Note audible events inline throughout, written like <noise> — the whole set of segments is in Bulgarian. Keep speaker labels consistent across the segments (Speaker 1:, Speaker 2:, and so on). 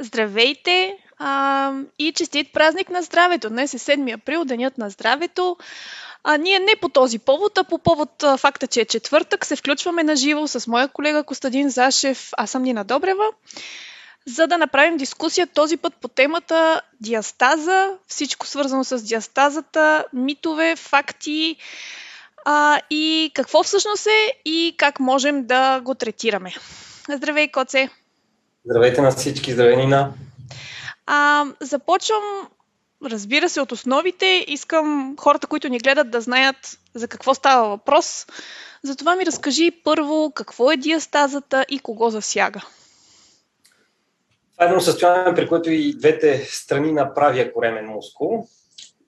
Speaker 1: Здравейте а, и честит празник на здравето! Днес е 7 април, денят на здравето. А, ние не по този повод, а по повод а, факта, че е четвъртък, се включваме на живо с моя колега Костадин Зашев, аз съм Нина Добрева, за да направим дискусия този път по темата диастаза, всичко свързано с диастазата, митове, факти а, и какво всъщност е и как можем да го третираме. Здравей, Коце!
Speaker 2: Здравейте на всички, здравей Нина.
Speaker 1: А, започвам, разбира се, от основите. Искам хората, които ни гледат, да знаят за какво става въпрос. Затова ми разкажи първо какво е диастазата и кого засяга.
Speaker 2: Това е едно състояние, при което и двете страни на правия коремен мускул,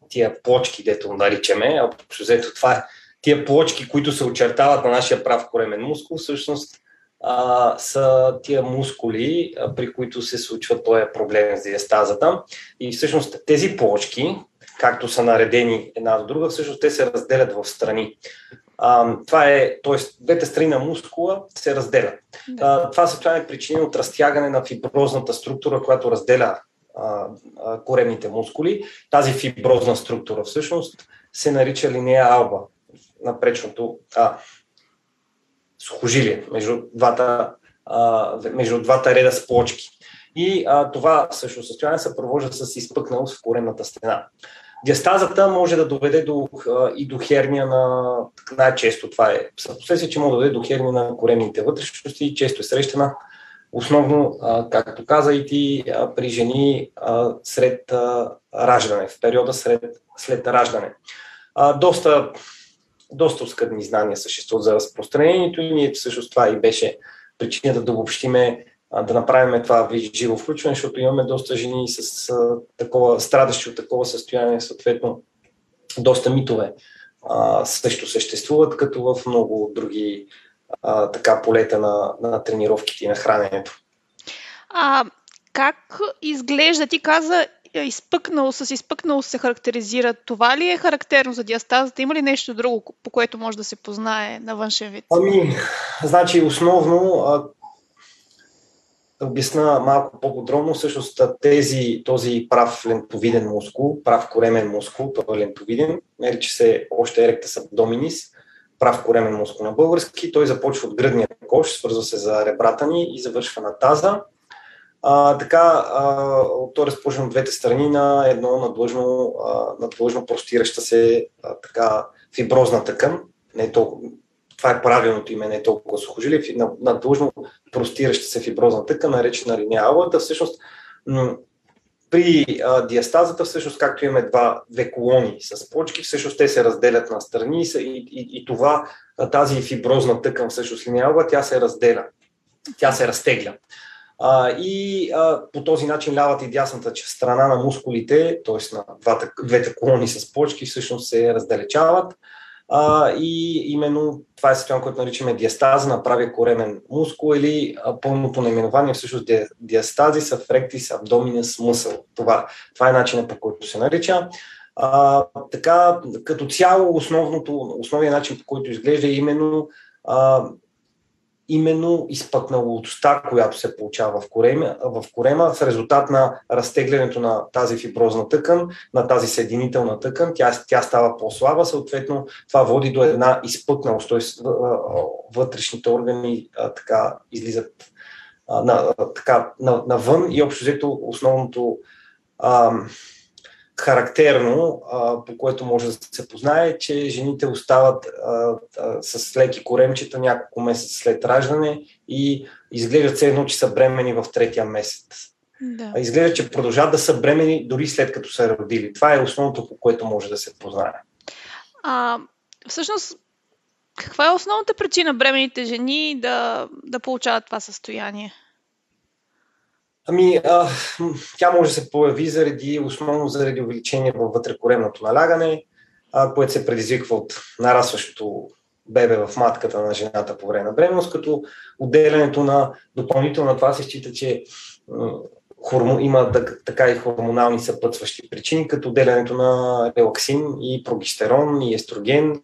Speaker 2: тия плочки, дето наричаме, общо взето това е тия плочки, които се очертават на нашия прав коремен мускул, всъщност а, са тия мускули, а, при които се случва този проблем с диастазата. И всъщност тези плочки, както са наредени една до друга, всъщност те се разделят в страни. А, това е, т.е. двете страни на мускула се разделят. Да. това състояние е причинено от разтягане на фиброзната структура, която разделя а, а, коремните мускули. Тази фиброзна структура всъщност се нарича линия алба на пречното А сухожилие между двата, а, между двата реда с плочки. И а, това също състояние се провожда с изпъкналост в коремната стена. Диастазата може да доведе до, а, и до херния на, най-често това е съпоследствие, че може да доведе до херния на коремните вътрешности често е срещана основно, а, както каза и ти, а, при жени а, сред а, раждане, в периода сред, след раждане. А, доста доста оскъдни знания съществуват за разпространението и ние всъщност това и беше причината да обобщиме, да направим това живо включване, защото имаме доста жени с такова, страдащи от такова състояние, съответно доста митове а, също съществуват, като в много други а, така полета на, на тренировките и на храненето.
Speaker 1: А как изглежда? Ти каза изпъкнал, с изпъкнал се характеризира. Това ли е характерно за диастазата? Има ли нещо друго, по което може да се познае на външен вид?
Speaker 2: Ами, значи основно, а, да обясна малко по-подробно, всъщност тези, този прав лентовиден мускул, прав коремен мускул, той е лентовиден, нарича се още еректас абдоминис, прав коремен мускул на български. Той започва от гръдния кош, свързва се за ребрата ни и завършва на таза. А, така, а, то е двете страни на едно надлъжно, а, надлъжно простираща се а, така, фиброзна тъкан. Не е толкова, това е правилното име, не е толкова сухожилие, надлъжно простираща се фиброзна тъкан, наречена линия алата. Всъщност, м- при а, диастазата, всъщност, както имаме два, две колони с почки, всъщност те се разделят на страни и, и, и това, тази фиброзна тъкан, всъщност линия алба, тя се разделя, тя се разтегля. А, и а, по този начин лявата и дясната страна на мускулите, т.е. на двата, двете колони с почки, всъщност се раздалечават. А, и именно това е състояние, което наричаме диастаза на правия коремен мускул или а, пълното наименование всъщност ди, диастазис афректис абдоминес мусъл. Това, това е начинът по който се нарича. А, така, като цяло, основното, основният начин по който изглежда е именно а, именно изпъкналостта, която се получава в корема, в корема в резултат на разтеглянето на тази фиброзна тъкан, на тази съединителна тъкан, тя, тя става по-слаба, съответно това води до една изпъкналост, т.е. вътрешните органи а, така излизат а, на, така, на, навън и общо взето основното а, характерно, а, по което може да се познае, че жените остават а, а, с леки коремчета няколко месеца след раждане и изглеждат все едно, че са бремени в третия месец. Да. Изглежда, че продължават да са бремени дори след като са родили. Това е основното, по което може да се познае.
Speaker 1: А, всъщност, каква е основната причина бременните жени да, да получават това състояние?
Speaker 2: Ами, а, тя може да се появи заради, основно заради увеличение във вътрекоремното налягане, а, което се предизвиква от нарастващото бебе в матката на жената по време на бременност, като отделянето на допълнително това се счита, че хормо, има така и хормонални съпътстващи причини, като отделянето на релаксин и прогестерон и естроген,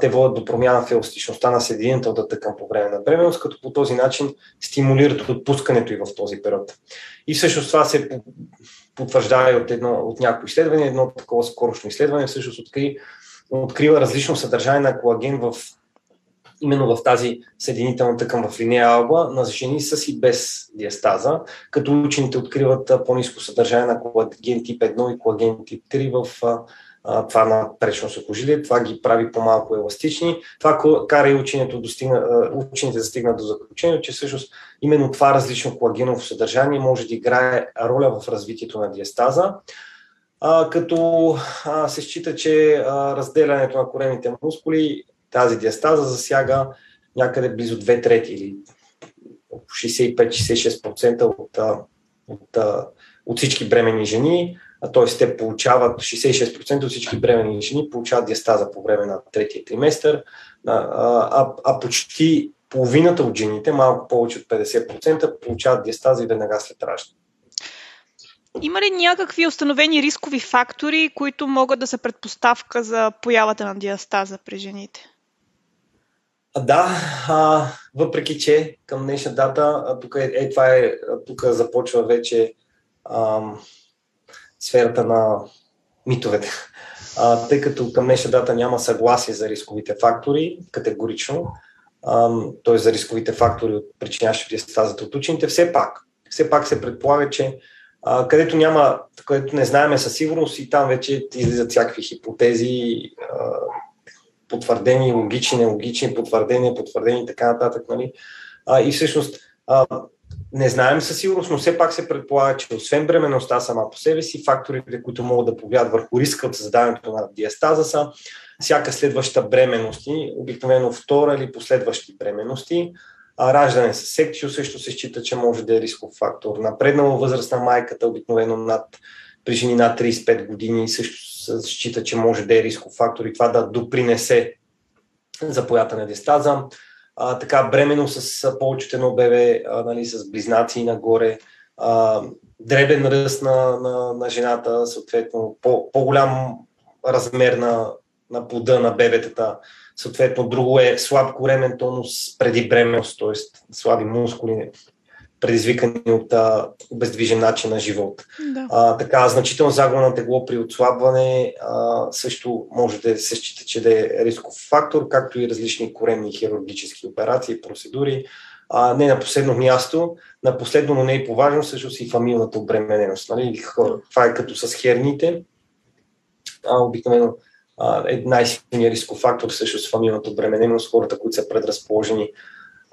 Speaker 2: те водят до промяна в еластичността на съединителната тъкан по време на бременност, като по този начин стимулират отпускането и в този период. И всъщност това се потвърждава и от, едно, от някои изследвания. Едно такова скорошно изследване всъщност откри, открива различно съдържание на колаген в именно в тази съединителна тъкан в линия алба на жени с и без диастаза, като учените откриват по-низко съдържание на колаген тип 1 и колаген тип 3 в това на пречно сухожилие, това ги прави по-малко еластични. Това кара и ученето достигна, учените да стигнат до заключение, че всъщност именно това различно колагеново съдържание може да играе роля в развитието на диастаза. А, като а, се счита, че а, разделянето на коремните мускули, тази диастаза засяга някъде близо 2 трети или 65-66% от, от, от всички бремени жени т.е. те получават 66% от всички бремени жени получават диастаза по време на третия триместър, а, а, а почти половината от жените, малко повече от 50%, получават диастаза и веднага след раждане.
Speaker 1: Има ли някакви установени рискови фактори, които могат да са предпоставка за появата на диастаза при жените?
Speaker 2: Да, а, въпреки че към днешна дата, тук, е, е, това е, тук започва вече ам, сферата на митовете. А, тъй като към днешна дата няма съгласие за рисковите фактори, категорично, т.е. за рисковите фактори, от причиняващи диастазата от учените, все пак, все пак се предполага, че а, където няма, където не знаеме със сигурност и там вече излизат всякакви хипотези, а, потвърдени, логични, нелогични, потвърдени, потвърдени и така нататък. Нали? А, и всъщност а, не знаем със сигурност, но все пак се предполага, че освен бременността сама по себе си, факторите, които могат да повлият върху риска от създаването на диастаза са всяка следваща бременности, обикновено втора или последващи бременности, а раждане с секцио също се счита, че може да е рисков фактор. Напреднала възраст на майката, обикновено над, при жени над 35 години, също се счита, че може да е рисков фактор и това да допринесе за поята на диастаза а, така бремено с повече от едно бебе, а, нали, с близнаци нагоре, а, дребен ръст на, на, на жената, съответно по, по-голям размер на, на плода на бебетата, съответно друго е слаб коремен тонус преди бременност, т.е. слаби мускули, предизвикани от а, бездвижен начин на живот. Да. А, така, значително загуба на тегло при отслабване а, също може да се счита, че да е рисков фактор, както и различни коремни хирургически операции, процедури. А, не на последно място, на последно, но не и по важно, също и фамилната обремененост. Нали? Това е като с херните. А, обикновено е най-силният рисков фактор също с фамилната обремененост, хората, които са предразположени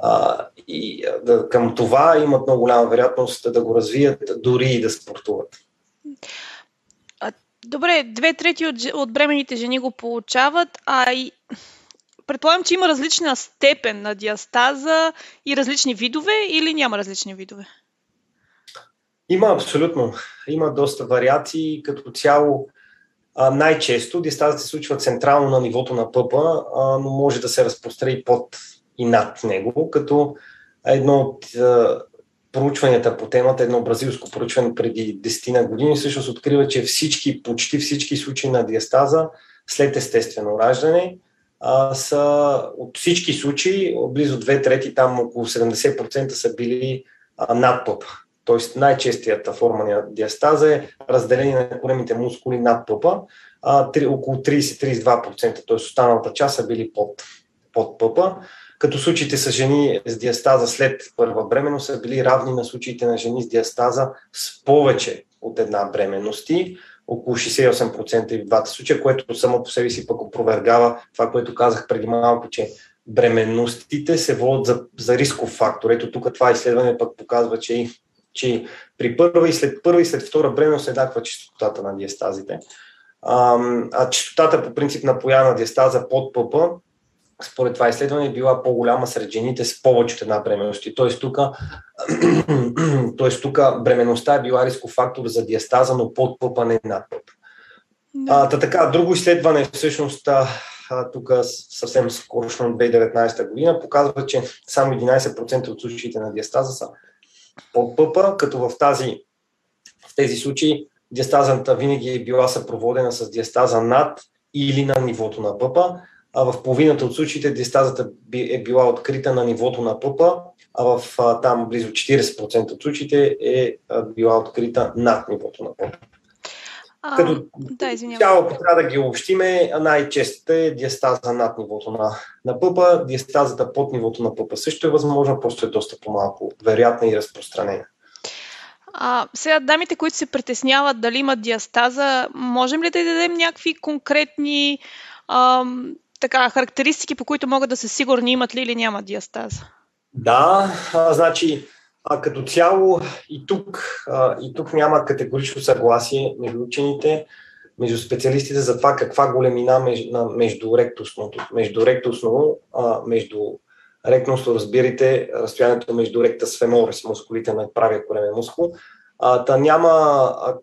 Speaker 2: а, и да, към това имат много голяма вероятност да го развият, дори и да спортуват.
Speaker 1: Добре, две трети от, от бременните жени го получават, а и предполагам, че има различна степен на диастаза и различни видове или няма различни видове?
Speaker 2: Има абсолютно. Има доста вариации. Като цяло, а, най-често диастаза се случва централно на нивото на пъпа, а, но може да се разпространи под и над него, като едно от проучванията по темата, едно бразилско проучване преди 10 на години, всъщност открива, че всички, почти всички случаи на диастаза след естествено раждане а, са от всички случаи, близо 2 трети, там около 70% са били а, над пъпа. Тоест най-честията форма на диастаза е разделение на големите мускули над пъпа, а, 3, около 30-32%, т.е. останалата част са били под, под пъпа като случаите с жени с диастаза след първа бременност са били равни на случаите на жени с диастаза с повече от една бременности, около 68% и в двата случая, което само по себе си пък опровергава това, което казах преди малко, че бременностите се водят за, за рисков фактор. Ето тук това изследване пък показва, че, че при първа и след първа и след втора бременност е еднаква частотата на диастазите. А, а частотата по принцип на поява на диастаза под ПП според това изследване била по-голяма сред жените с повече от една бременност. Тоест тук, <clears throat> тук бременността е била рисков фактор за диастаза, но под пъпа, не над пъп. А, та така, друго изследване всъщност тук съвсем скорошно 2019 година показва, че само 11% от случаите на диастаза са под пъпа, като в, тази, в тези случаи диастазата винаги е била съпроводена с диастаза над или на нивото на пъпа, а в половината от случаите диастазата е била открита на нивото на пъпа, а в а, там близо 40% от случаите е а, била открита над нивото на пъпа.
Speaker 1: А, Като да,
Speaker 2: цяло, ако трябва да ги обобщиме, най-честата е диастаза над нивото на, на пъпа. Диастазата под нивото на пъпа също е възможна, просто е доста по-малко вероятна и разпространена.
Speaker 1: А, сега, дамите, които се притесняват дали имат диастаза, можем ли да дадем някакви конкретни ам, така, характеристики, по които могат да са сигурни имат ли или нямат диастаза?
Speaker 2: Да, а, значи а, като цяло и тук, а, и тук няма категорично съгласие между учените, между специалистите за това каква големина между, на междуректусното. Междуректусно, а, между ректусно, разбирайте, разстоянието между ректас феморис, мускулите на правия коремен мускул. А, та няма, а,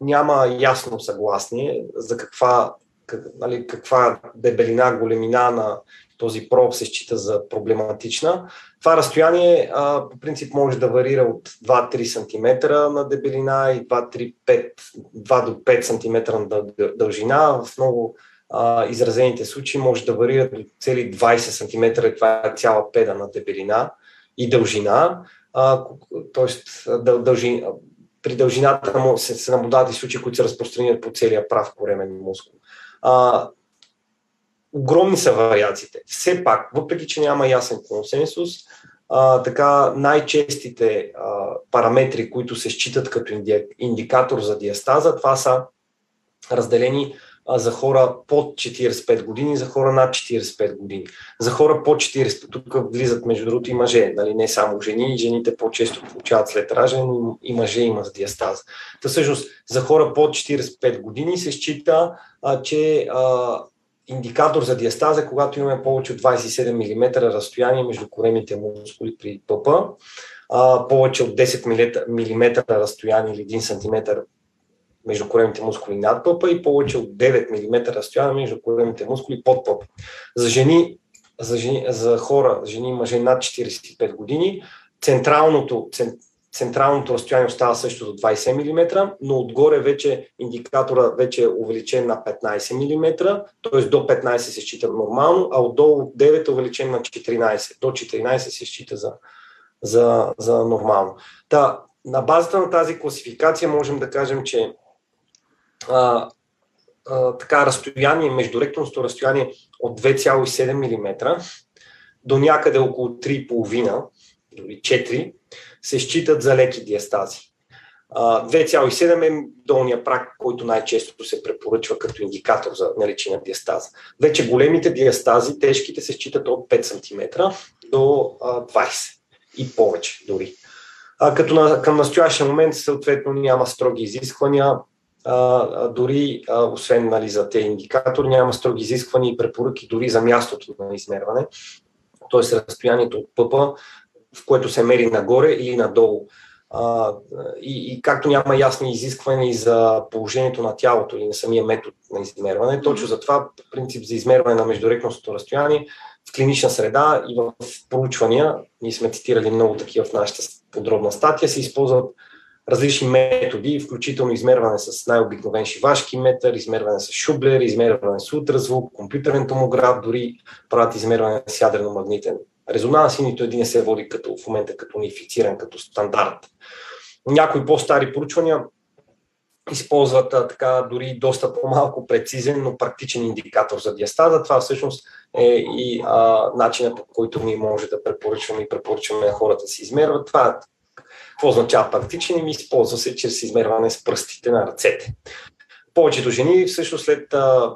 Speaker 2: няма ясно съгласие за каква, как, нали, каква дебелина, големина на този проб се счита за проблематична. Това разстояние а, по принцип може да варира от 2-3 см на дебелина и 2, 3, 5, 2 до 5 см на дължина. В много а, изразените случаи може да варира до цели 20 см, това е цяла педа на дебелина и дължина. дъл, дължи, при дължината му се, се наблюдават и случаи, които се разпространят по целия прав коремен мускул. А, огромни са вариациите. Все пак, въпреки че няма ясен консенсус, а, така най-честите а, параметри, които се считат като индикатор за диастаза, това са разделени за хора под 45 години, за хора над 45 години. За хора под 40, тук влизат между другото и мъже, нали, не само жени, жените по-често получават след раждане, и мъже има с диастаза. Та всъщност за хора под 45 години се счита, а, че а, индикатор за диастаза, когато имаме повече от 27 мм разстояние между коремите мускули при пъпа, повече от 10 мм разстояние или 1 см между коремите мускули над пъпа и повече от 9 мм разстояние между коремите мускули под пъпа. За жени, за, жени, за хора, жени и мъже над 45 години, централното, централното разстояние остава също до 20 мм, но отгоре вече индикатора вече е увеличен на 15 мм, т.е. до 15 се счита нормално, а отдолу 9 е увеличен на 14. До 14 се счита за, за, за нормално. Та, на базата на тази класификация можем да кажем, че а, а, така разстояние, междуректното разстояние от 2,7 мм до някъде около 3,5, дори 4 се считат за леки диастази. 2,7 е долния прак, който най-често се препоръчва като индикатор за наличие на диастаза. Вече големите диастази, тежките, се считат от 5 см до 20 и повече дори. Като на, към настоящия момент съответно няма строги изисквания, а, дори а, освен нали, за тези индикатори, няма строги изисквания и препоръки дори за мястото на измерване, т.е. разстоянието от пъпа в което се мери нагоре или надолу. А, и, и както няма ясни изисквания за положението на тялото или на самия метод на измерване, точно за това принцип за измерване на междурекностното разстояние в клинична среда и в проучвания, ние сме цитирали много такива в нашата подробна статия, се използват различни методи, включително измерване с най-обикновен шивашки метър, измерване с шублер, измерване с ултразвук, компютърен томограф, дори правят измерване с ядрено-магнитен резонанс и нито един не се води като, в момента като унифициран, като стандарт. Някои по-стари проучвания използват а, така дори доста по-малко прецизен, но практичен индикатор за диастаза. Това всъщност е и а, начинът по който ние може да препоръчваме и препоръчваме на хората да се измерват. Това какво означава практичен ми използва се чрез измерване с пръстите на ръцете. Повечето жени всъщност след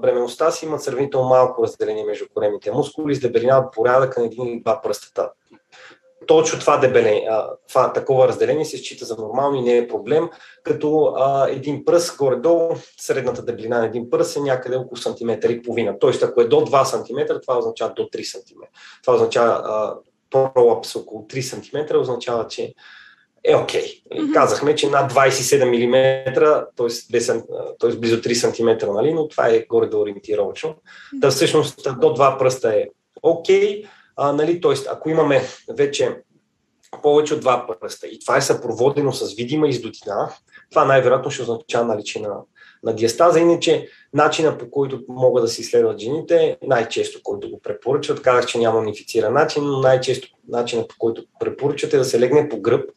Speaker 2: бременността си имат сравнително малко разделение между коремните мускули с дебелина от порядъка на един или два пръстата. Точно това, дебеление, това такова разделение се счита за нормално и не е проблем, като а, един пръст горе-долу, средната дебелина на един пръст е някъде около сантиметър и половина. Тоест, ако е до 2 см, това означава до 3 см. Това означава пролапс около 3 см, означава, че е окей. Okay. Mm-hmm. Казахме, че над 27 мм, т.е. близо 3 см, нали? но това е горе да ориентировачно. Mm-hmm. Всъщност до 2 пръста е окей. Okay. нали? Тоест, ако имаме вече повече от два пръста и това е съпроводено с видима издотина, това най-вероятно ще означава наличие на на диастаза. Иначе начина по който могат да се изследват жените, най-често който го препоръчват, казах, че няма унифициран начин, но най-често начинът по който препоръчват е да се легне по гръб,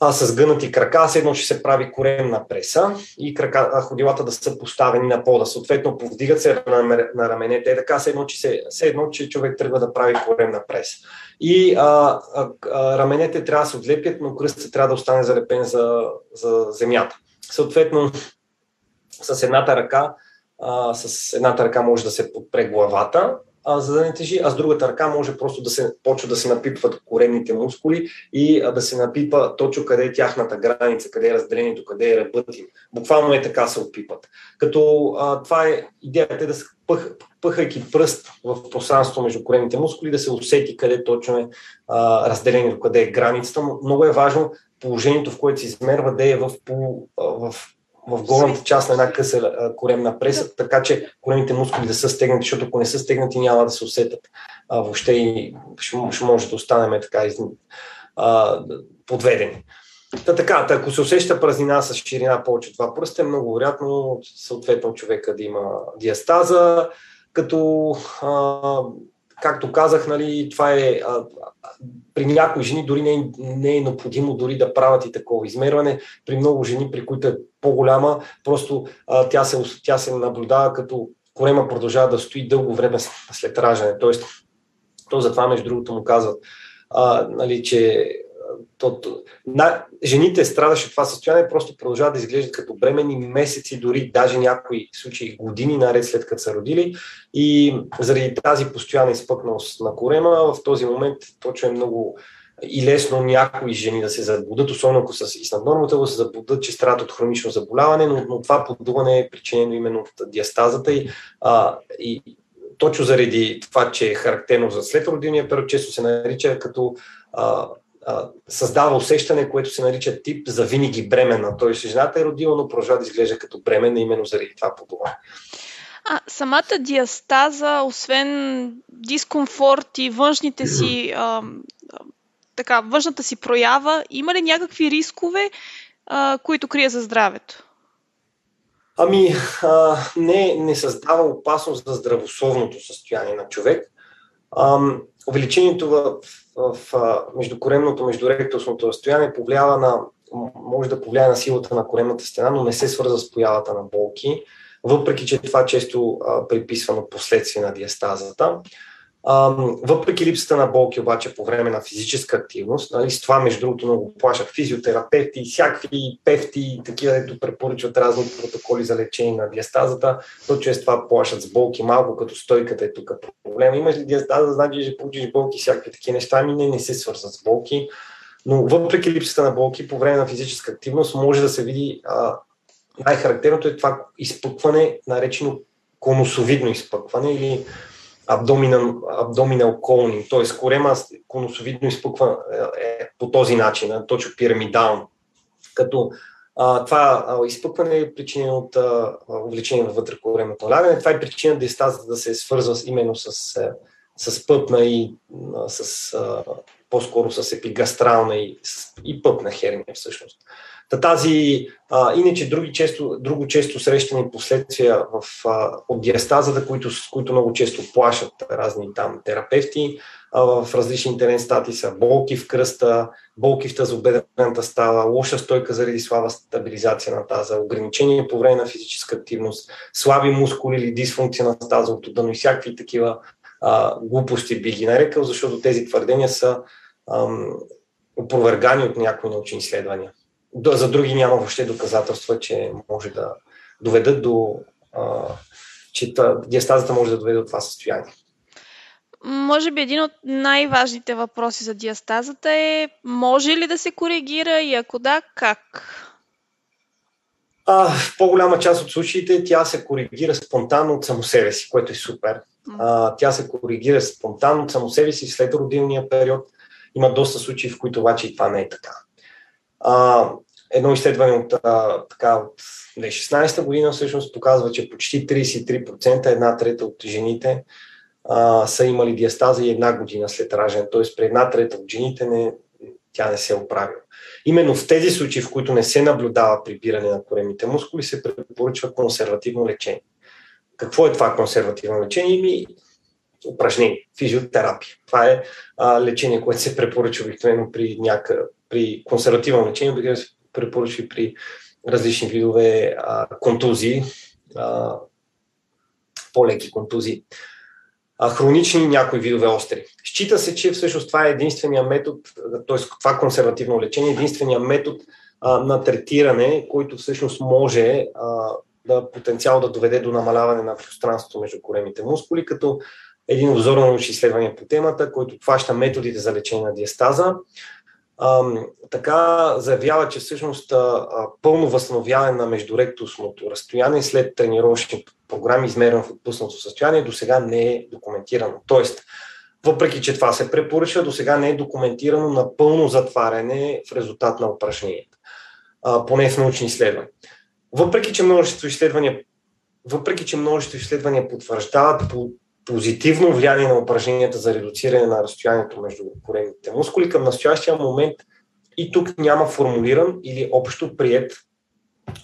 Speaker 2: а, с гънати крака, с едно ще се прави коремна преса и крака, а, ходилата да са поставени на пода. Съответно, повдигат се на, на раменете, така, с едно, че, се, с едно, че човек тръгва да прави коремна преса. И а, а, а, раменете трябва да се отлепят, но кръстът трябва да остане залепен за, за земята. Съответно, с едната ръка, а, с едната ръка може да се подпре главата, а, за да не тежи, а с другата ръка може просто да се почва да се напипват коремните мускули и а, да се напипа точно къде е тяхната граница, къде е разделението, къде е ръбът им. Буквално е така се опипат. Като а, това е идеята е да се пъх, пъхайки пръст в пространството между коремните мускули, да се усети къде точно е а, разделението, къде е границата. Много е важно положението, в което се измерва, да е в, в, в в горната част на една къса коремна преса, така че коремните мускули да са стегнати, защото ако не са стегнати, няма да се усетят а, въобще и ще, може да останем така из, а, подведени. Та така, та, ако се усеща празнина с ширина повече от 2 пръста, е много вероятно съответно човека да има диастаза, като а, както казах, нали, това е а, при някои жени дори не е, не е необходимо дори да правят и такова измерване. При много жени, при които е по-голяма, просто а, тя, се, тя се наблюдава като корема продължава да стои дълго време след раждане. Тоест, то затова, между другото, му казват, а, нали, че то, то, на, жените страдаше това състояние, просто продължават да изглеждат като бремени месеци, дори даже някои случаи години наред след като са родили. И заради тази постоянна изпъкналост на корема, в този момент точно е много и лесно някои жени да се забудат, особено ако са и с наднормата, да се забудат, че страдат от хронично заболяване, но, но това подуване е причинено именно от диастазата и, а, и точно заради това, че е характерно за след родилния период, често се нарича като а, създава усещане, което се нарича тип за винаги бременна. Т.е. жената е родила, но продължава да изглежда като бременна именно заради това подуване.
Speaker 1: А самата диастаза, освен дискомфорт и външните си, а, така, външната си проява, има ли някакви рискове, а, които крие за здравето?
Speaker 2: Ами, а, не, не създава опасност за здравословното състояние на човек. Увеличението в в междукоремното, междуректусното разстояние повлиява на, може да повлияе на силата на коремната стена, но не се свърза с появата на болки, въпреки че това често а, приписвано последствие на диастазата. А, въпреки липсата на болки обаче по време на физическа активност, нали, с това между другото много плашат физиотерапевти, всякакви пефти, такива, дето препоръчват разни протоколи за лечение на диастазата, то чрез това плашат с болки малко, като стойката е тук проблема. Имаш ли диастаза, значи ще получиш болки, всякакви такива неща, ми не, не се свързват с болки. Но въпреки липсата на болки по време на физическа активност може да се види а, най-характерното е това изпъкване, наречено конусовидно изпъкване или абдоминал, абдоминал колни, т.е. корема конусовидно изпъква е, е, по този начин, точно пирамидално. Като а, това изпъкване е причина от а, увлечение във вътрекоремното налягане. Това е причина дистазата да се свързва именно с, е, с пътна и с, а, по-скоро с епигастрална и, с, и пътна херния всъщност. Та тази, а, иначе други често, друго често срещани последствия в, а, от диастазата, които, с които много често плашат разни там терапевти, а, в различни терен стати са болки в кръста, болки в тазобедрената става, лоша стойка заради слаба стабилизация на таза, ограничение по време на физическа активност, слаби мускули или дисфункция на тазовото дъно и всякакви такива а, глупости би ги нарекал, защото тези твърдения са ам, опровергани от някои научни изследвания за други няма въобще доказателства, че може да доведат до, а, че диастазата може да доведе до това състояние.
Speaker 1: Може би един от най-важните въпроси за диастазата е може ли да се коригира и ако да, как?
Speaker 2: А, в по-голяма част от случаите тя се коригира спонтанно от само себе си, което е супер. А, тя се коригира спонтанно от само себе си след родилния период. Има доста случаи, в които обаче и това не е така. А, едно изследване от, а, така, от 2016 година всъщност показва, че почти 33%, една трета от жените а, са имали диастаза и една година след раждане. Т.е. при една трета от жените не, тя не се е оправила. Именно в тези случаи, в които не се наблюдава прибиране на коремните мускули, се препоръчва консервативно лечение. Какво е това консервативно лечение? Ими упражнение, физиотерапия. Това е а, лечение, което се препоръчва обикновено при, няка, при консервативно лечение, обикновено се препоръчва при различни видове а, контузии, а, по-леки контузии. А, хронични някои видове остри. Счита се, че всъщност това е единствения метод, т.е. това консервативно лечение, е единствения метод а, на третиране, който всъщност може а, да потенциал да доведе до намаляване на пространството между коремите мускули, като един обзор на научни изследвания по темата, който хваща методите за лечение на диастаза. Така заявява, че всъщност пълно възстановяване на междуректусното разстояние след тренировъчни програми, измерено в отпуснато състояние, до сега не е документирано. Тоест, въпреки, че това се препоръчва, до сега не е документирано на пълно затваряне в резултат на упражненията, поне в научни изследвания. Въпреки, че множество изследвания въпреки, че множество изследвания потвърждават по позитивно влияние на упражненията за редуциране на разстоянието между коремните мускули. Към настоящия момент и тук няма формулиран или общо прият,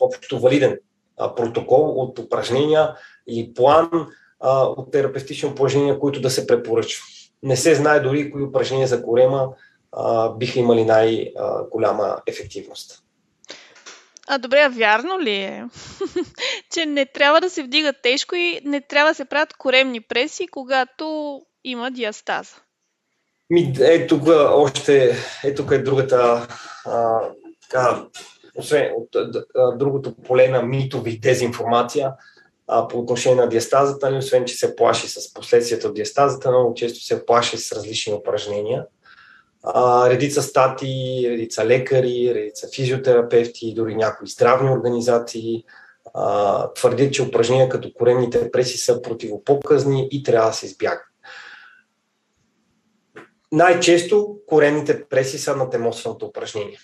Speaker 2: общо валиден а, протокол от упражнения или план а, от терапевтични упражнения, които да се препоръчват. Не се знае дори кои упражнения за корема а, биха имали най-голяма ефективност.
Speaker 1: А добре, а вярно ли е, <laughs> че не трябва да се вдига тежко и не трябва да се правят коремни преси, когато има диастаза?
Speaker 2: Ми, е, тук още, е, тук е другата, а, така, освен от другото поле на митови дезинформация а, по отношение на диастазата, нали, освен че се плаши с последствията от диастазата, много често се плаши с различни упражнения редица стати, редица лекари, редица физиотерапевти, дори някои здравни организации а, твърдят, че упражнения като коремните преси са противопоказни и трябва да се избягат. Най-често коремните преси са на темосвеното упражнение.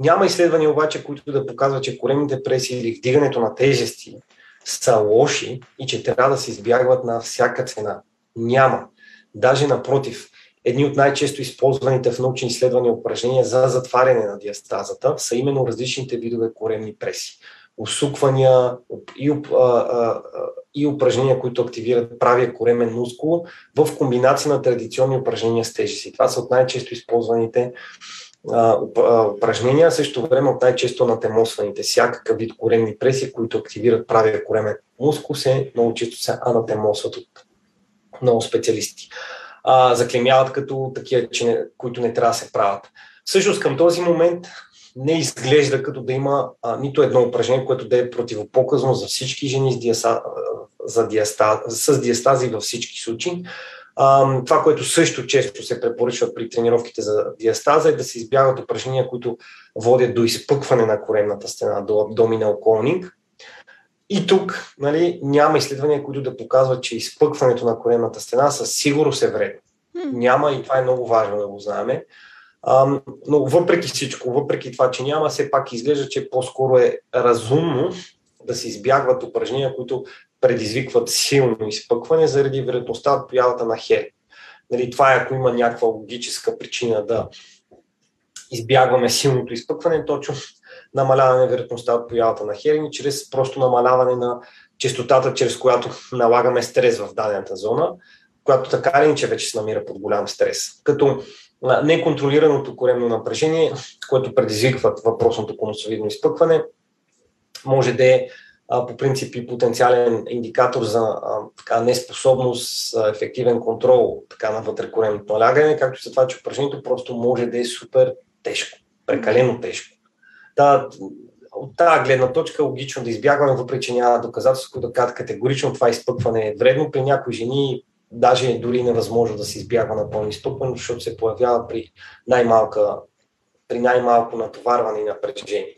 Speaker 2: Няма изследвания обаче, които да показват, че коремните преси или вдигането на тежести са лоши и че трябва да се избягват на всяка цена. Няма. Даже напротив, едни от най-често използваните в научни изследвания упражнения за затваряне на диастазата са именно различните видове коремни преси. Усуквания и, и упражнения, които активират правия коремен мускул в комбинация на традиционни упражнения с тежести. Това са от най-често използваните упражнения, също време от най-често натемосваните. Всякакъв вид коремни преси, които активират правия коремен мускул, се много често се анатемосват от много специалисти а, заклемяват като такива, че не, които не трябва да се правят. Всъщност към този момент не изглежда като да има а, нито едно упражнение, което да е противопоказно за всички жени с, диаса, за диаста, с диастази във всички случаи. А, това, което също често се препоръчва при тренировките за диастаза е да се избягат упражнения, които водят до изпъкване на коремната стена, до абдоминал колнинг, и тук нали, няма изследвания, които да показват, че изпъкването на коремната стена със сигурност е вредно. Няма и това е много важно да го знаем. А, но въпреки всичко, въпреки това, че няма, все пак изглежда, че по-скоро е разумно да се избягват упражнения, които предизвикват силно изпъкване заради вероятността от появата на хер. Нали, това е ако има някаква логическа причина да избягваме силното изпъкване, точно намаляване на вероятността от появата на херни, чрез просто намаляване на частотата, чрез която налагаме стрес в дадената зона, която така или иначе вече се намира под голям стрес. Като неконтролираното коремно напрежение, което предизвиква въпросното конусовидно изпъкване, може да е по принцип и потенциален индикатор за а, така, неспособност, а, ефективен контрол така, на вътрекоремното налягане, както и за това, че упражнението просто може да е супер тежко, прекалено тежко. Та, от тази гледна точка логично да избягваме, въпреки че няма доказателство, да кажат категорично това изпъкване е вредно. При някои жени даже дори невъзможно да се избягва на пълно изпъкване, защото се появява при най-малка при най-малко натоварване и напрежение.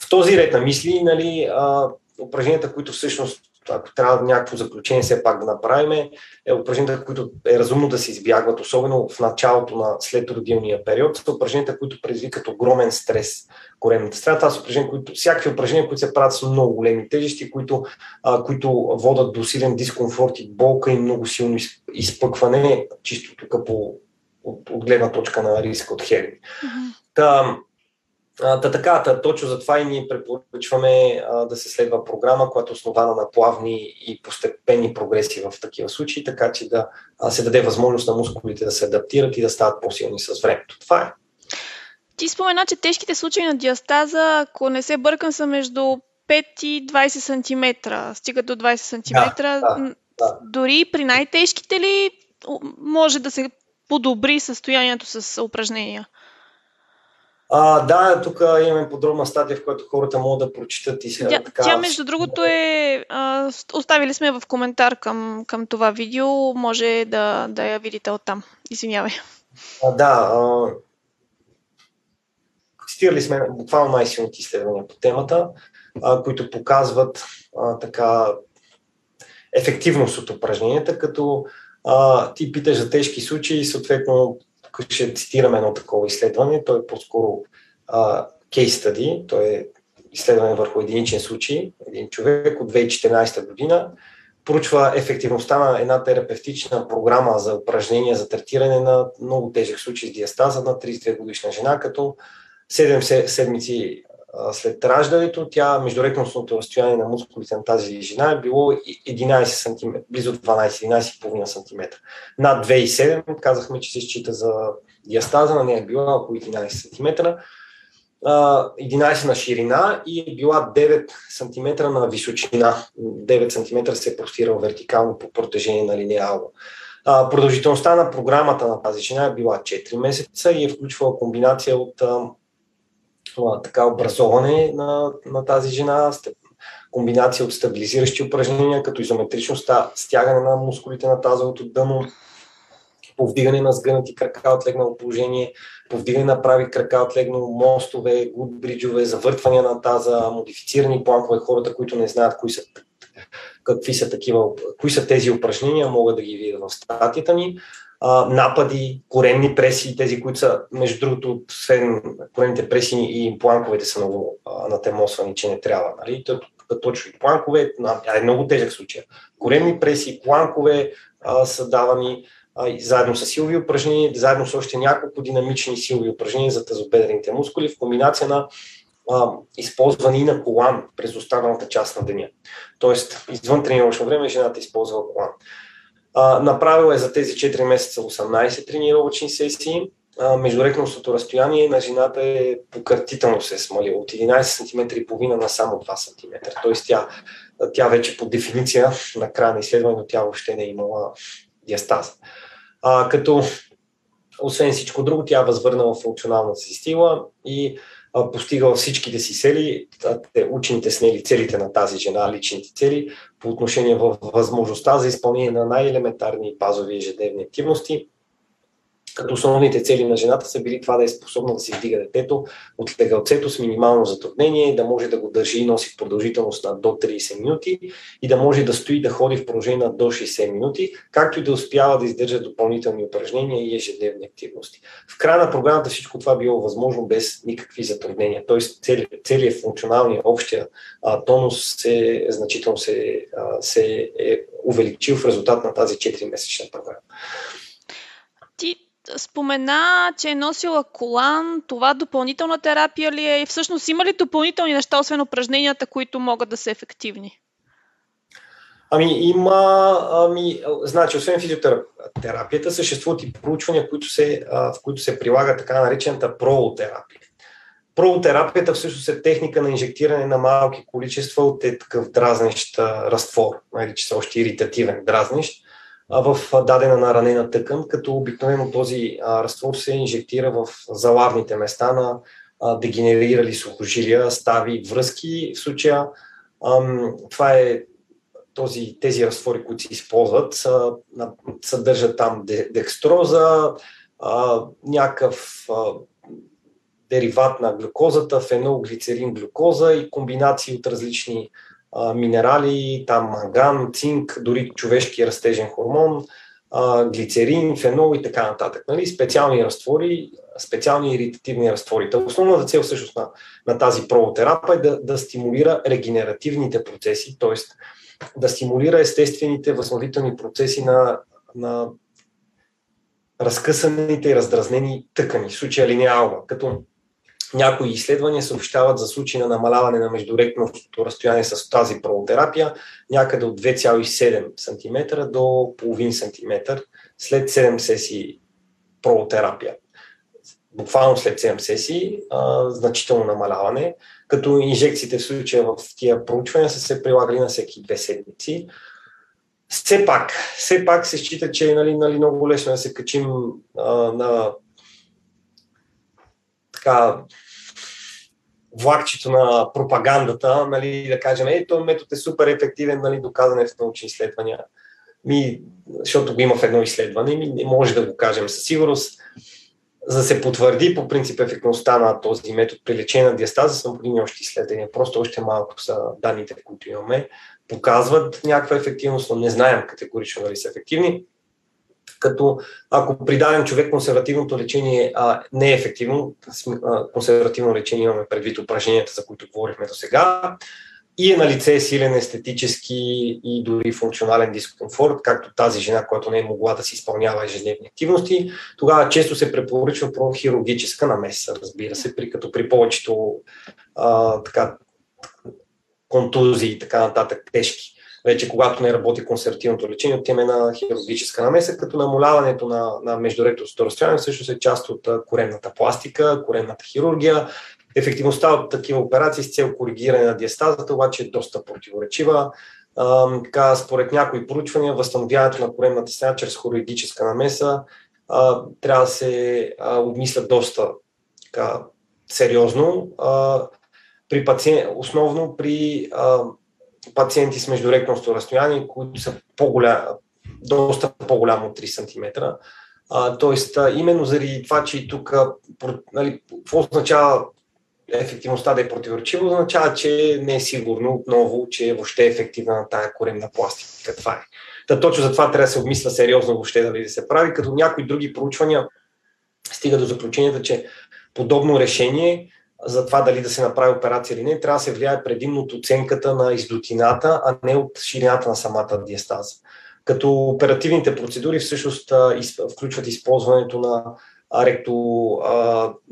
Speaker 2: В този ред на мисли, нали, а, упражненията, които всъщност ако трябва някакво заключение все пак да направим, е упражненията, които е разумно да се избягват, особено в началото на след родилния период, са упражненията, които предизвикат огромен стрес коремната страна. Това са упражнения, които, всякакви упражнения, които се правят с много големи тежести, които, а, които водат до силен дискомфорт и болка и много силно изпъкване, чисто тук по, от, от гледна точка на риска от херни. Mm-hmm. Та, та така, та, точно затова и ние препоръчваме а, да се следва програма, която е основана на плавни и постепенни прогреси в такива случаи, така че да а, се даде възможност на мускулите да се адаптират и да стават по-силни с времето. Това е.
Speaker 1: Ти спомена, че тежките случаи на диастаза, ако не се бъркам, са между 5 и 20 см. Стига до 20 см. Да, да, да. Дори при най-тежките ли може да се подобри състоянието с упражнения?
Speaker 2: А, да, тук имаме подробна статия, в която хората могат да прочитат и сега.
Speaker 1: Тя, така... тя между другото е. А, оставили сме в коментар към, към това видео. Може да, да я видите оттам. Извинявай.
Speaker 2: А, да. А, цитирали сме буквално най-силните изследвания по темата, а, които показват а, така ефективност от упражненията, като а, ти питаш за тежки случаи, съответно ще цитираме едно такова изследване. То е по-скоро кейс стади, то е изследване върху единичен случай, един човек от 2014 година, поручва ефективността на една терапевтична програма за упражнения за третиране на много тежък случай с диастаза на 32 годишна жена, като 7 седмици след раждането, тя междурекностното разстояние на мускулите на тази жена е било 11 см, близо 12-11,5 см. Над 2,7 казахме, че се счита за диастаза, на нея е била около 11 см. 11 на ширина и е била 9 см на височина. 9 см се е простирал вертикално по протежение на линеално. Продължителността на програмата на тази жена е била 4 месеца и е включвала комбинация от така образоване на, на тази жена, комбинация от стабилизиращи упражнения, като изометрично стягане на мускулите на тазовото дъно, повдигане на сгънати крака от легнало положение, повдигане на прави крака от легнало, мостове, гудбриджове, завъртвания на таза, модифицирани планкове, хората, които не знаят кои са, какви са такива, кои са тези упражнения, могат да ги видят в статията ни а, напади, коренни преси, тези, които са, между другото, освен коренните преси и планковете са много а, натемосвани, че не трябва. Нали? Точно и планкове, е много тежък случай. Коренни преси, планкове а, са давани а, заедно с силови упражнения, заедно с още няколко динамични силови упражнения за тазобедрените мускули в комбинация на а, използване на колан през останалата част на деня. Тоест, извън тренировъчно време жената използва колан. Направил е за тези 4 месеца 18 тренировъчни сесии. А, разстояние на жената е пократително се е смалило от 11 см и половина на само 2 см. Тоест тя, тя вече по дефиниция на края на изследването тя въобще не е имала диастаза. А, като освен всичко друго, тя е възвърнала функционалната си стила и постигал всичките си цели, учените снели целите на тази жена, личните цели, по отношение в възможността за изпълнение на най-елементарни базови ежедневни активности, като основните цели на жената са били това да е способна да си вдига детето от легалцето с минимално затруднение, да може да го държи и носи в продължителност на до 30 минути и да може да стои да ходи в продължение на до 60 минути, както и да успява да издържа допълнителни упражнения и ежедневни активности. В края на програмата всичко това било възможно без никакви затруднения, т.е. целият, целият функционалния общия а, тонус се, значително се, а, се е увеличил в резултат на тази 4-месечна програма.
Speaker 1: Спомена, че е носила колан. Това допълнителна терапия ли е? И всъщност има ли допълнителни неща, освен упражненията, които могат да са ефективни?
Speaker 2: Ами има, ами, значи, освен физиотерапията, съществуват и проучвания, които се, в които се прилага така наречената пролотерапия. Пролотерапията всъщност е техника на инжектиране на малки количества от е такъв дразнещ разтвор, нарича се още иритативен дразнещ, в дадена наранена тъкан, като обикновено този разтвор се инжектира в заларните места на дегенерирали сухожилия, стави, връзки. В случая това е този, тези разтвори, които се използват, съдържат там декстроза, някакъв дериват на глюкозата, фенол, глицерин, глюкоза и комбинации от различни минерали, там манган, цинк, дори човешки растежен хормон, глицерин, фенол и така нататък. Нали? Специални разтвори, специални иритативни разтвори. Основната цел всъщност на, на тази провотерапия е да, да стимулира регенеративните процеси, т.е. да стимулира естествените възстановителни процеси на, на разкъсаните и раздразнени тъкани, в случая линеална, като Някои изследвания съобщават за случаи на намаляване на междуректното разстояние с тази пролотерапия някъде от 2,7 см до половин см след 7 сесии пролотерапия. Буквално след 7 сесии а, значително намаляване, като инжекциите в случая в тия проучвания са се прилагали на всеки две седмици. Все пак, все пак се счита, че е нали, нали, много лесно да се качим а, на така, влакчето на пропагандата, нали, да кажем, е, този метод е супер ефективен, нали, доказан е в научни изследвания. Ми, защото го има в едно изследване, ми не може да го кажем със сигурност. За да се потвърди по принцип ефективността на този метод при лечение на диастаза, са необходими още изследвания. Просто още малко са данните, които имаме. Показват някаква ефективност, но не знаем категорично дали са ефективни като ако при даден човек консервативното лечение а, не е ефективно, консервативно лечение имаме предвид упражненията, за които говорихме до сега, и е на лице силен естетически и дори функционален дискомфорт, както тази жена, която не е могла да си изпълнява ежедневни активности, тогава често се препоръчва про хирургическа намеса, разбира се, при, като при повечето а, така, контузии и така нататък тежки вече когато не работи консервативното лечение, отиваме на хирургическа намеса, като намаляването на, на междуректовото разстояние също е част от коремната пластика, коремната хирургия. Ефективността от такива операции с цел коригиране на диастазата обаче е доста противоречива. А, така, според някои проучвания, възстановяването на коремната стена чрез хирургическа намеса а, трябва да се а, обмисля доста така, сериозно. А, при пациент, основно при а, пациенти с междуректното разстояние, които са по-голям, доста по-голямо от 3 см. Тоест, именно заради това, че тук, нали, какво означава ефективността да е противоречива, означава, че не е сигурно отново, че е въобще е ефективна на тая коремна пластика. Това е. Та точно за това трябва да се обмисля сериозно въобще дали да се прави, като някои други проучвания стига до заключението, че подобно решение за това дали да се направи операция или не, трябва да се влияе предимно от оценката на издотината, а не от ширината на самата диастаза. Като оперативните процедури всъщност включват използването на ректо,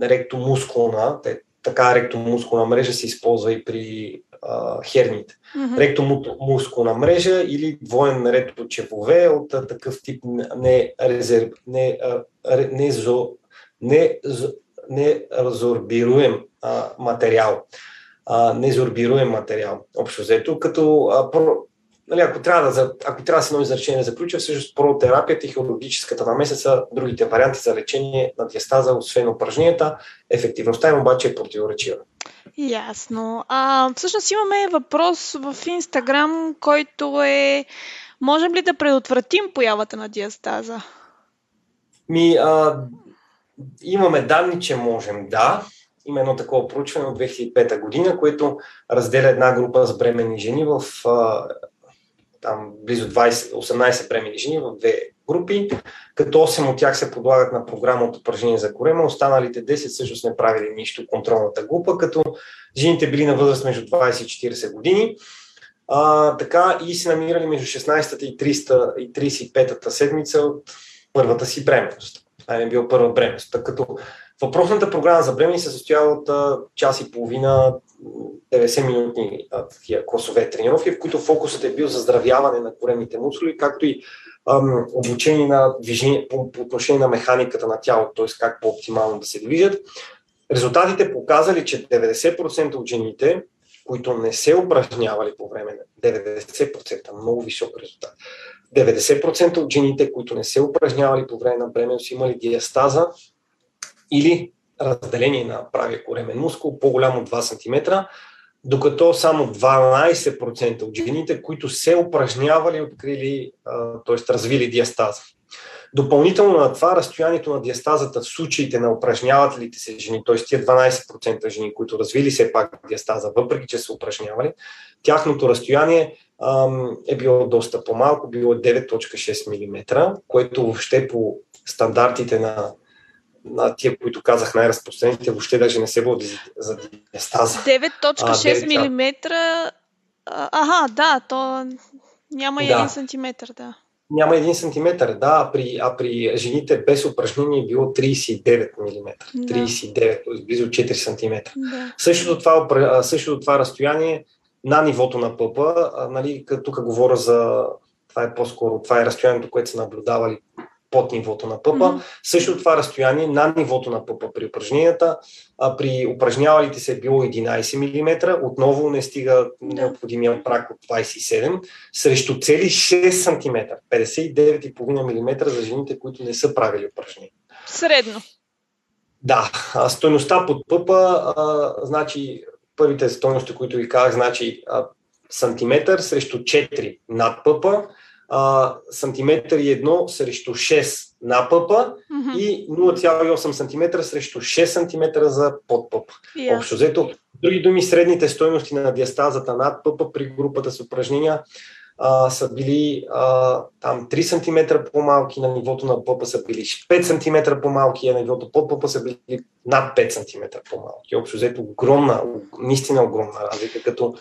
Speaker 2: ректомускулна, така ректомускулна мрежа се използва и при а, херните. Mm-hmm. Ректомускулна мрежа или двоен ред от чепове от а, такъв тип не, резерв, не, а, не, зо, не, неразорбируем а, материал. А, незорбируем материал, общо взето, като а, про, нали, ако, трябва да, ако трябва да се нови изречение да заключа, всъщност протерапията и хирургическата намеса са другите варианти за лечение на диастаза, освен упражненията. Ефективността им обаче е противоречива.
Speaker 1: Ясно. А, всъщност имаме въпрос в Инстаграм, който е можем ли да предотвратим появата на диастаза?
Speaker 2: Ми, а, Имаме данни, че можем да. Има едно такова проучване от 2005 година, което разделя една група с бремени жени в там, близо 20, 18 бремени жени в две групи, като 8 от тях се подлагат на програма от упражнение за корема, останалите 10 също не правили нищо контролната група, като жените били на възраст между 20 и 40 години. А, така и се намирали между 16-та и 35-та седмица от първата си бременност е бил първа бременност. Като въпросната програма за бремени се състоява от час и половина, 90 минутни такива класове тренировки, в които фокусът е бил за здравяване на коремните мускули, както и ам, обучение на движение по, по отношение на механиката на тялото, т.е. как по-оптимално да се движат. Резултатите показали, че 90% от жените, които не се упражнявали по време на 90%, много висок резултат, 90% от жените, които не се упражнявали по време на бременност, имали диастаза или разделение на правия коремен мускул по-голямо от 2 см, докато само 12% от жените, които се упражнявали, открили, т.е. развили диастаза. Допълнително на това, разстоянието на диастазата в случаите на упражнявателите се жени, т.е. тия 12% жени, които развили все пак диастаза, въпреки че са упражнявали, тяхното разстояние е било доста по-малко, било 9.6 мм, което въобще по стандартите на, на тия, които казах най-разпространените, въобще даже не се води за диастаза.
Speaker 1: 9.6 мм, ага, да, то няма да. 1 см, да.
Speaker 2: Няма един сантиметър, да, а при, а при жените без упражнение е било 39 мм. Да. 39, т.е. близо 4 см. Да. Същото, това, същото това разстояние на нивото на пъпа, нали, тук говоря за това е по-скоро, това е разстоянието, което са наблюдавали под нивото на пъпа. Mm-hmm. Също това разстояние на нивото на пъпа при упражненията. А при упражнявалите се е било 11 мм, отново не стига необходимия прак от 27, срещу цели 6 см, 59,5 мм за жените, които не са правили упражнения.
Speaker 1: Средно.
Speaker 2: Да, стойността под пъпа, а, значи първите стойности, които ви казах, значи а, сантиметър срещу 4 над пъпа, а, сантиметър и едно срещу 6 на пъпа mm-hmm. и 0,8 см срещу 6 см за подпъп. Yeah. Общо взето, други думи, средните стойности на диастазата над пъпа при групата с упражнения а, са били а, там 3 см по-малки, на нивото на пъпа са били 5 см по-малки, а на нивото под пъпа са били над 5 см по-малки. Общо взето огромна, наистина огромна разлика, като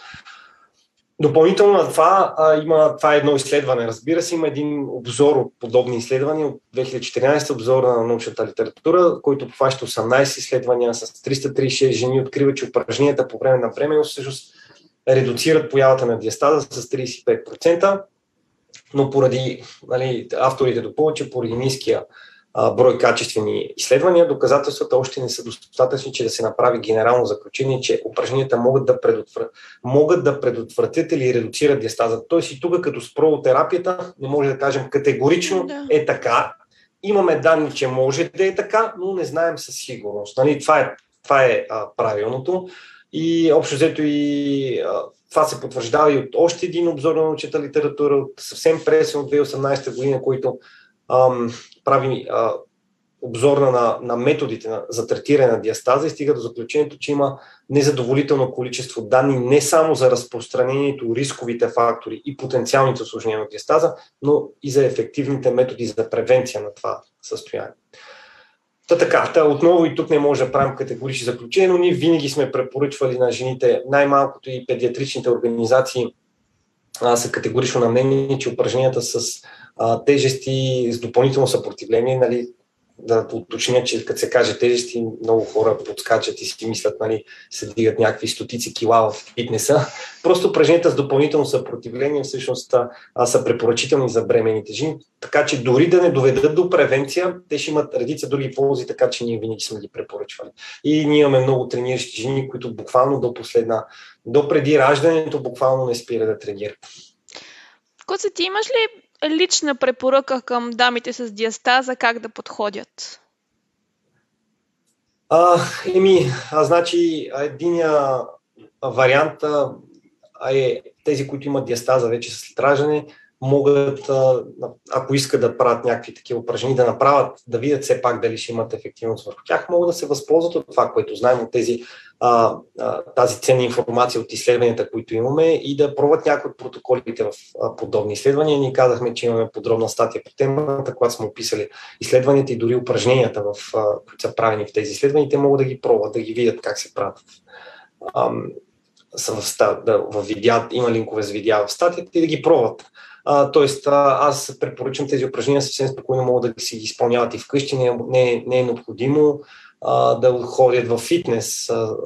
Speaker 2: Допълнително на това а, има, това е едно изследване, разбира се, има един обзор от подобни изследвания от 2014 обзор на научната литература, който обхваща 18 изследвания с 336 жени, открива, че упражненията по време на бременност всъщност редуцират появата на диастаза с 35%, но поради, нали, авторите допълват, че поради ниския брой качествени изследвания, доказателствата още не са достатъчни, че да се направи генерално заключение, че упражненията могат да, предотвр... могат да предотвратят или редуцират диастаза. Тоест и тук като с прологотерапията не може да кажем категорично да. е така. Имаме данни, че може да е така, но не знаем със сигурност. Нали? Това е, това е а, правилното. И общо взето и а, това се потвърждава и от още един обзор на научната литература, от съвсем пресен от 2018 година, който ам, прави а, обзорна на, на методите на, за третиране на диастаза и стига до заключението, че има незадоволително количество данни не само за разпространението, рисковите фактори и потенциалните осложнения на диастаза, но и за ефективните методи за превенция на това състояние. Та така, та отново и тук не може да правим категорични заключения, но ние винаги сме препоръчвали на жените, най-малкото и педиатричните организации а, са категорично на мнение, че упражненията с а, тежести с допълнително съпротивление, нали, да уточня, че като се каже тежести, много хора подскачат и си мислят, нали, се дигат някакви стотици кила в фитнеса. Просто упражненията с допълнително съпротивление всъщност а, са препоръчителни за бременните жени, така че дори да не доведат до превенция, те ще имат редица други ползи, така че ние винаги сме ги препоръчвали. И ние имаме много трениращи жени, които буквално до последна, до преди раждането буквално не спира да тренират.
Speaker 1: Коце, ти имаш ли лична препоръка към дамите с диастаза как да подходят?
Speaker 2: А, еми, а, значи, единия вариант е тези, които имат диастаза вече след раждане, могат, ако искат да правят някакви такива упражнения, да направят, да видят все пак дали ще имат ефективност върху тях, могат да се възползват от това, което знаем от тези, а, а, тази ценна информация от изследванията, които имаме и да пробват някои от протоколите в а, подобни изследвания. Ние казахме, че имаме подробна статия по темата, когато сме описали изследванията и дори упражненията, в, а, които са правени в тези изследвания, те могат да ги пробват, да ги видят как се правят са в, да, в видеа, има линкове с видеа в статията и да ги пробват. А, тоест, а, аз препоръчвам тези упражнения съвсем спокойно могат да си ги изпълняват и вкъщи. Не, не, не е необходимо а, да ходят в фитнес. А,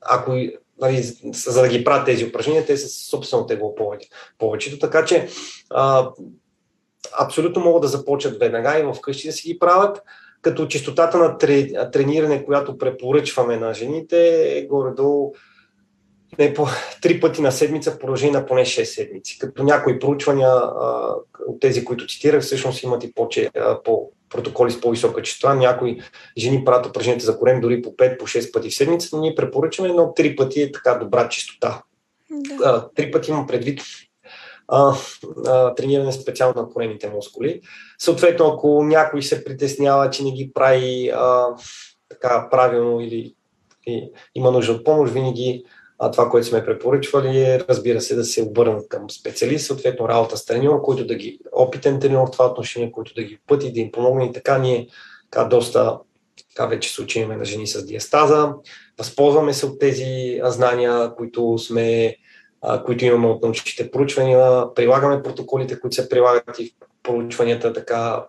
Speaker 2: ако нали, за да ги правят тези упражнения, те са собствено тегло повечето. Така че а, абсолютно могат да започнат веднага и вкъщи да си ги правят, като частотата на трениране, която препоръчваме на жените е горе-долу не по <laughs> три пъти на седмица в продължение на поне 6 седмици. Като някои проучвания от тези, които цитирах, всъщност имат и по, по протоколи с по-висока частота. Някои жени правят упражненията за корем дори по 5, по 6 пъти в седмица, но ние препоръчваме, но 3 пъти е така добра частота. Да. Три пъти имам предвид а, а, трениране специално на коремите мускули. Съответно, ако някой се притеснява, че не ги прави а, така правилно или и, има нужда от помощ, винаги а това, което сме препоръчвали е, разбира се, да се обърнат към специалист, съответно работа с треньор, който да ги, опитен треньор в това отношение, който да ги пъти, да им помогне и така ние така доста така вече се учиме на жени с диастаза. Възползваме се от тези знания, които сме които имаме от научните проучвания, прилагаме протоколите, които се прилагат и проучванията така.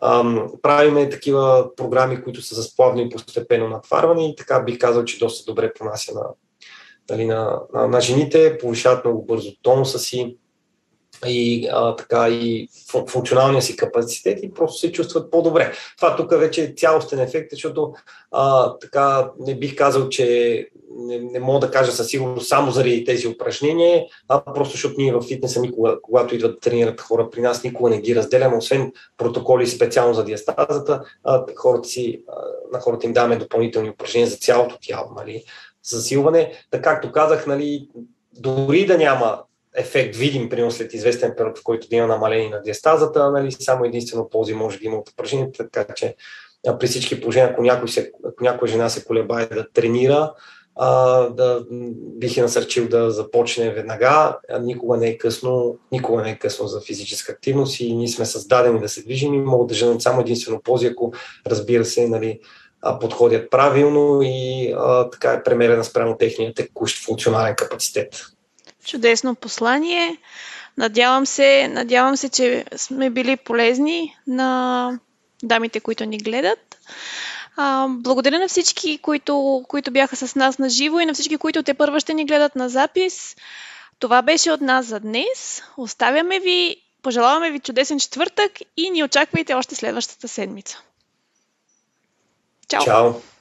Speaker 2: Ам, правиме такива програми, които са за плавно и постепенно натварване и така бих казал, че доста добре понася на, нали, на, на, на жените, повишават много бързо тонуса си и, а, така, и функционалния си капацитет и просто се чувстват по-добре. Това тук вече е цялостен ефект, защото а, така не бих казал, че не, не мога да кажа със сигурност само заради тези упражнения, а просто защото ние в фитнеса никога, когато идват да тренират хора при нас, никога не ги разделяме, освен протоколи специално за диастазата, а, хората си, а, на хората им даваме допълнителни упражнения за цялото тяло, нали, засилване. Така както казах, нали, дори да няма ефект видим, примерно след известен период, в който да има намаление на диастазата, нали, само единствено ползи може да има от упражнението, така че при всички положения, ако, някой се, ако някоя жена се колебае да тренира, а, да бих е насърчил да започне веднага. Никога не е късно, никога не е късно за физическа активност и ние сме създадени да се движим и могат да женат само единствено ползи, ако разбира се, нали, подходят правилно и а, така е премерена спрямо техния текущ функционален капацитет.
Speaker 1: Чудесно послание. Надявам се, надявам се, че сме били полезни на дамите, които ни гледат. А, благодаря на всички, които, които бяха с нас на живо и на всички, които те първа ще ни гледат на запис. Това беше от нас за днес. Оставяме ви, пожелаваме ви чудесен четвъртък и ни очаквайте още следващата седмица.
Speaker 2: ciao